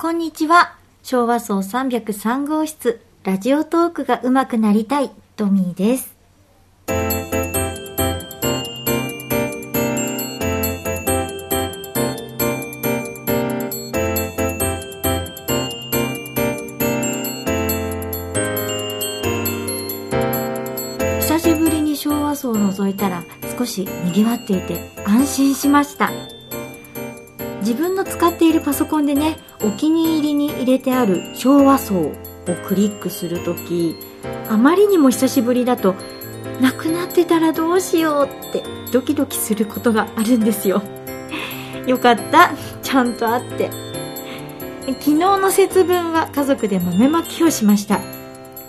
こんにちは。昭和層303号室、ラジオトークが上手くなりたい、トミーです。久しぶりに昭和層を覗いたら少し賑わっていて安心しました。自分の使っているパソコンでねお気に入りに入れてある昭和層をクリックするときあまりにも久しぶりだとなくなってたらどうしようってドキドキすることがあるんですよ。よかった。ちゃんとあって。昨日の節分は家族で豆まきをしました。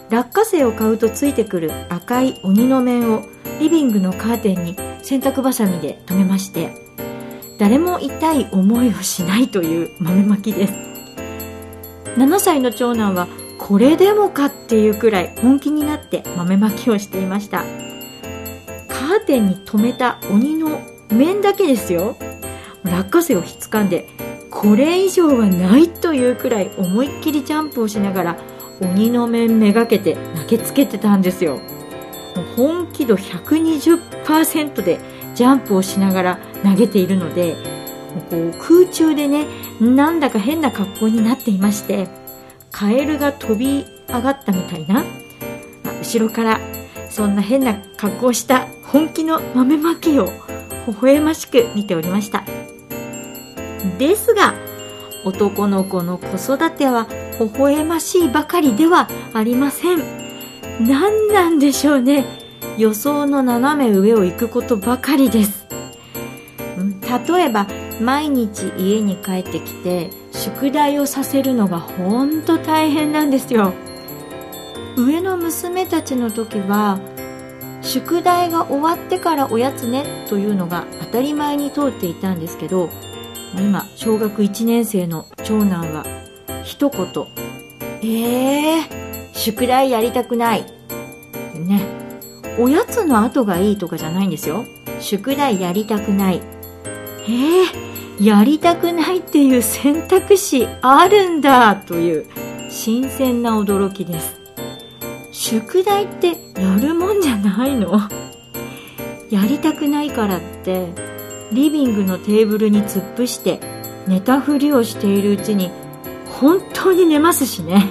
落花生を買うとついてくる赤い鬼の面をリビングのカーテンに洗濯ばさみで留めまして誰も痛い思いをしないという豆まきです。7歳の長男はこれでもかっていうくらい本気になって豆まきをしていました。カーテンに留めた鬼の面だけですよ。落花生をひっつかんでこれ以上はないというくらい思いっきりジャンプをしながら鬼の面めがけて投げつけてたんですよ。本気度120%でジャンプをしながら投げているのでこう空中でねなんだか変な格好になっていましてカエルが飛び上がったみたいな、まあ、後ろからそんな変な格好をした本気の豆まきを微笑ましく見ておりました。ですが男の子の子育ては微笑ましいばかりではありません。何なんでしょうね。予想の斜め上を行くことばかりです。例えば毎日家に帰ってきて宿題をさせるのがほんと大変なんですよ。上の娘たちの時は宿題が終わってからおやつねというのが当たり前に通っていたんですけど今小学1年生の長男は一言「えー、宿題やりたくない」ねおやつの後がいいとかじゃないんですよ。宿題やりたくない。えー、やりたくないっていう選択肢あるんだという新鮮な驚きです。宿題ってやるもんじゃないの？やりたくないからってリビングのテーブルに突っ伏して寝たふりをしているうちに本当に寝ますしね。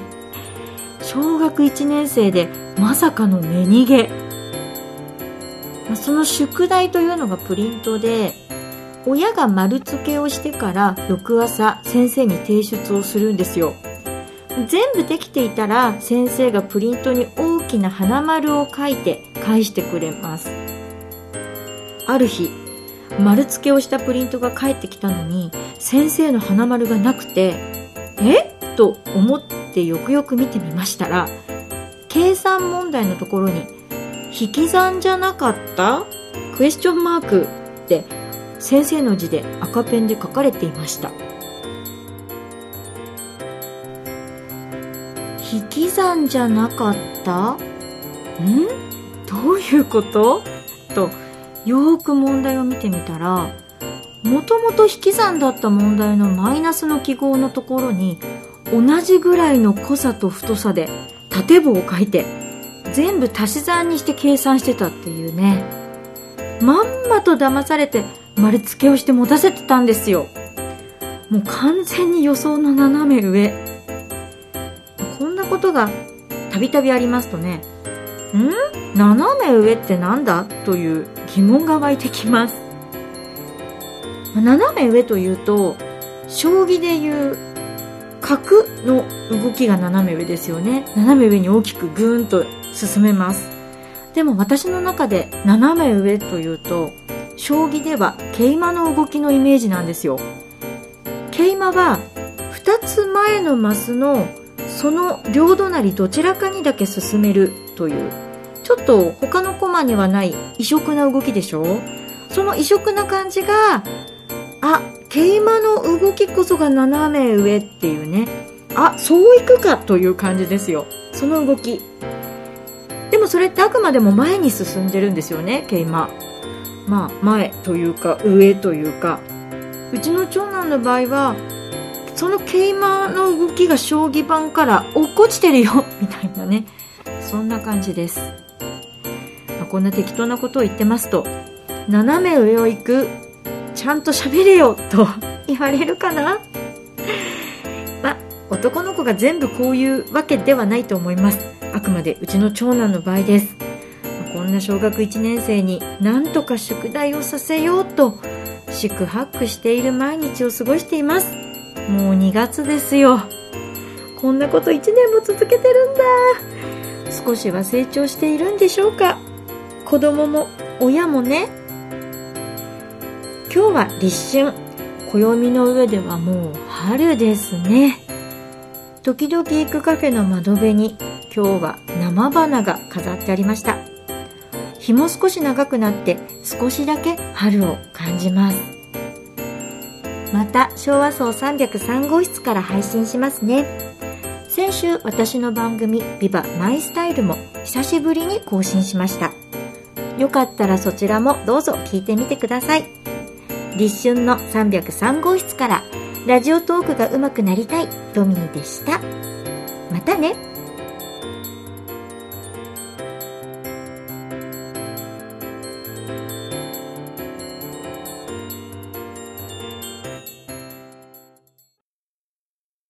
小学1年生でまさかの寝逃げ。その宿題というのがプリントで親が丸付けをしてから翌朝先生に提出をするんですよ。全部できていたら先生がプリントに大きな花丸を書いて返してくれます。ある日丸付けをしたプリントが返ってきたのに先生の花丸がなくてえ？と思ってよくよく見てみましたら計算問題のところに引き算じゃなかった？クエスチョンマークって先生の字で赤ペンで書かれていました。引き算じゃなかった？ん？どういうこと？とよーく問題を見てみたらもともと引き算だった問題のマイナスの記号のところに同じぐらいの濃さと太さで縦棒を書いて全部足し算にして計算してたっていうね。まんまと騙されて丸付けをして持たせてたんですよ。もう完全に予想の斜め上。こんなことがたびたびありますとねん？斜め上ってなんだ？という疑問が湧いてきます。斜め上というと将棋でいう角の動きが斜め上ですよね。斜め上に大きくグーンと進めます。でも私の中で斜め上というと将棋では桂馬の動きのイメージなんですよ。桂馬は2つ前のマスのその両隣どちらかにだけ進めるという。ちょっと他の駒にはない異色な動きでしょ？その異色な感じがあ桂馬の動きこそが斜め上っていうね。あそういくかという感じですよ。その動き。でもそれってあくまでも前に進んでるんですよね桂馬。まあ、前というか上というか。うちの長男の場合はその桂馬の動きが将棋盤から落っこちてるよみたいなね。そんな感じです、まあ、こんな適当なことを言ってますと斜め上を行くちゃんと喋れよと 言われるかな。まあ男の子が全部こういうわけではないと思います。あくまでうちの長男の場合です。こんな小学1年生になんとか宿題をさせようと四苦八苦している毎日を過ごしています。もう2月ですよ。こんなこと1年も続けてるんだ。少しは成長しているんでしょうか。子供も親もね。今日は立春。暦の上ではもう春ですね。時々行くカフェの窓辺に今日は生花が飾ってありました。日も少し長くなって少しだけ春を感じます。また昭和層303号室から配信しますね。先週私の番組「ビバマイスタイルも久しぶりに更新しました。よかったらそちらもどうぞ聞いてみてください。立春の303号室からラジオトークが上手くなりたいトミーでした。またね。